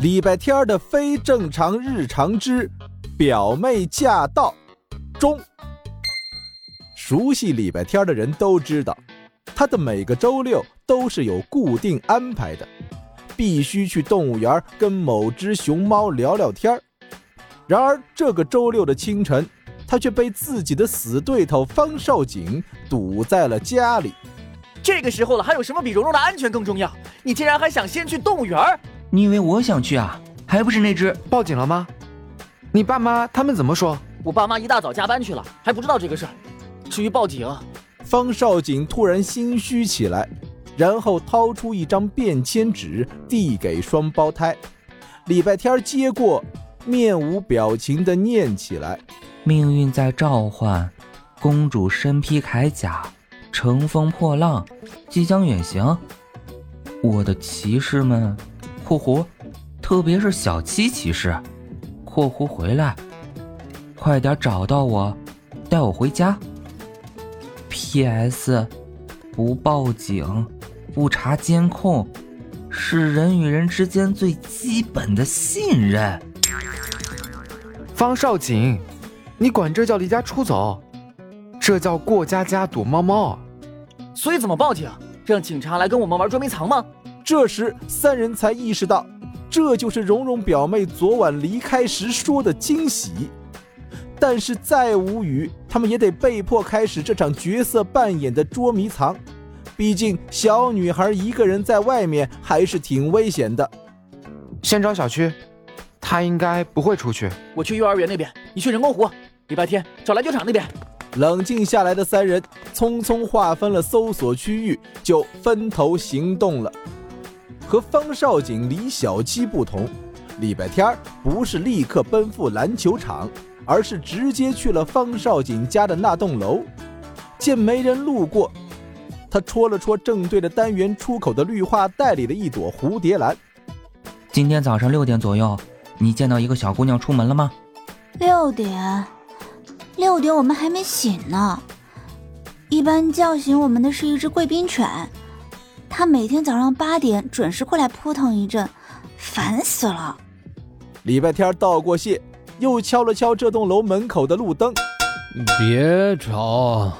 礼拜天的非正常日常之表妹驾到中。熟悉礼拜天的人都知道，他的每个周六都是有固定安排的，必须去动物园跟某只熊猫聊聊天然而这个周六的清晨，他却被自己的死对头方少景堵在了家里。这个时候了，还有什么比蓉蓉的安全更重要？你竟然还想先去动物园？你以为我想去啊？还不是那只报警了吗？你爸妈他们怎么说？我爸妈一大早加班去了，还不知道这个事儿。至于报警，方少景突然心虚起来，然后掏出一张便签纸递给双胞胎。礼拜天接过，面无表情地念起来：“命运在召唤，公主身披铠甲。”乘风破浪，即将远行。我的骑士们（括弧），特别是小七骑士（括弧）回来，快点找到我，带我回家。P.S. 不报警，不查监控，是人与人之间最基本的信任。方少景，你管这叫离家出走？这叫过家家躲猫猫，所以怎么报警？让警察来跟我们玩捉迷藏吗？这时三人才意识到，这就是蓉蓉表妹昨晚离开时说的惊喜。但是再无语，他们也得被迫开始这场角色扮演的捉迷藏。毕竟小女孩一个人在外面还是挺危险的。先找小区，她应该不会出去。我去幼儿园那边，你去人工湖。礼拜天找篮球场那边。冷静下来的三人匆匆划分了搜索区域，就分头行动了。和方少景、李小七不同，礼拜天不是立刻奔赴篮球场，而是直接去了方少景家的那栋楼。见没人路过，他戳了戳正对着单元出口的绿化带里的一朵蝴蝶兰。今天早上六点左右，你见到一个小姑娘出门了吗？六点。六点我们还没醒呢，一般叫醒我们的是一只贵宾犬，它每天早上八点准时过来扑腾一阵，烦死了。礼拜天道过谢，又敲了敲这栋楼门口的路灯，别吵，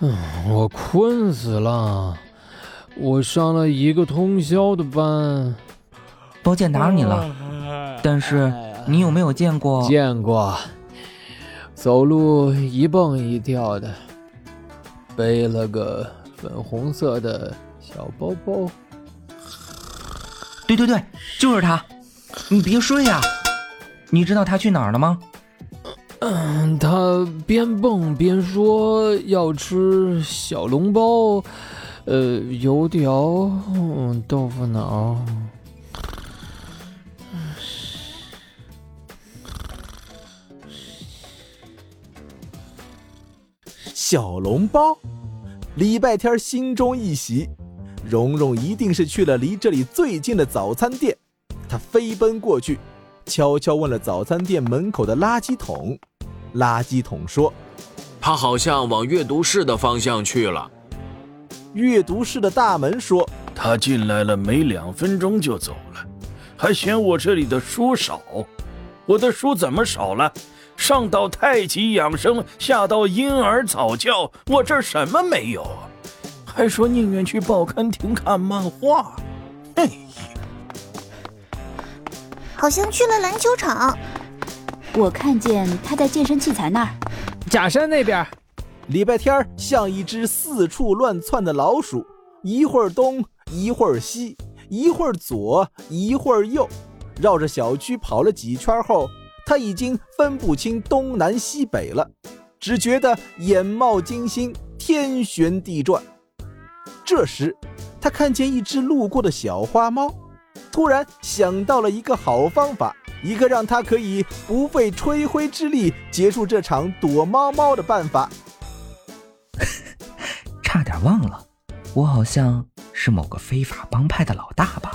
嗯，我困死了，我上了一个通宵的班，抱歉打扰你了，但是你有没有见过？见过。走路一蹦一跳的，背了个粉红色的小包包。对对对，就是他！你别睡呀！你知道他去哪儿了吗？嗯，他边蹦边说要吃小笼包，呃，油条，豆腐脑。小笼包，礼拜天心中一喜，蓉蓉一定是去了离这里最近的早餐店。她飞奔过去，悄悄问了早餐店门口的垃圾桶。垃圾桶说：“他好像往阅读室的方向去了。”阅读室的大门说：“他进来了没两分钟就走了，还嫌我这里的书少。我的书怎么少了？”上到太极养生，下到婴儿早教，我这儿什么没有啊？还说宁愿去报刊亭看漫画。哎呀，好像去了篮球场。我看见他在健身器材那儿。假山那边。礼拜天像一只四处乱窜的老鼠，一会儿东，一会儿西，一会儿左，一会儿右，绕着小区跑了几圈后。他已经分不清东南西北了，只觉得眼冒金星，天旋地转。这时，他看见一只路过的小花猫，突然想到了一个好方法，一个让他可以不费吹灰之力结束这场躲猫猫的办法。差点忘了，我好像是某个非法帮派的老大吧。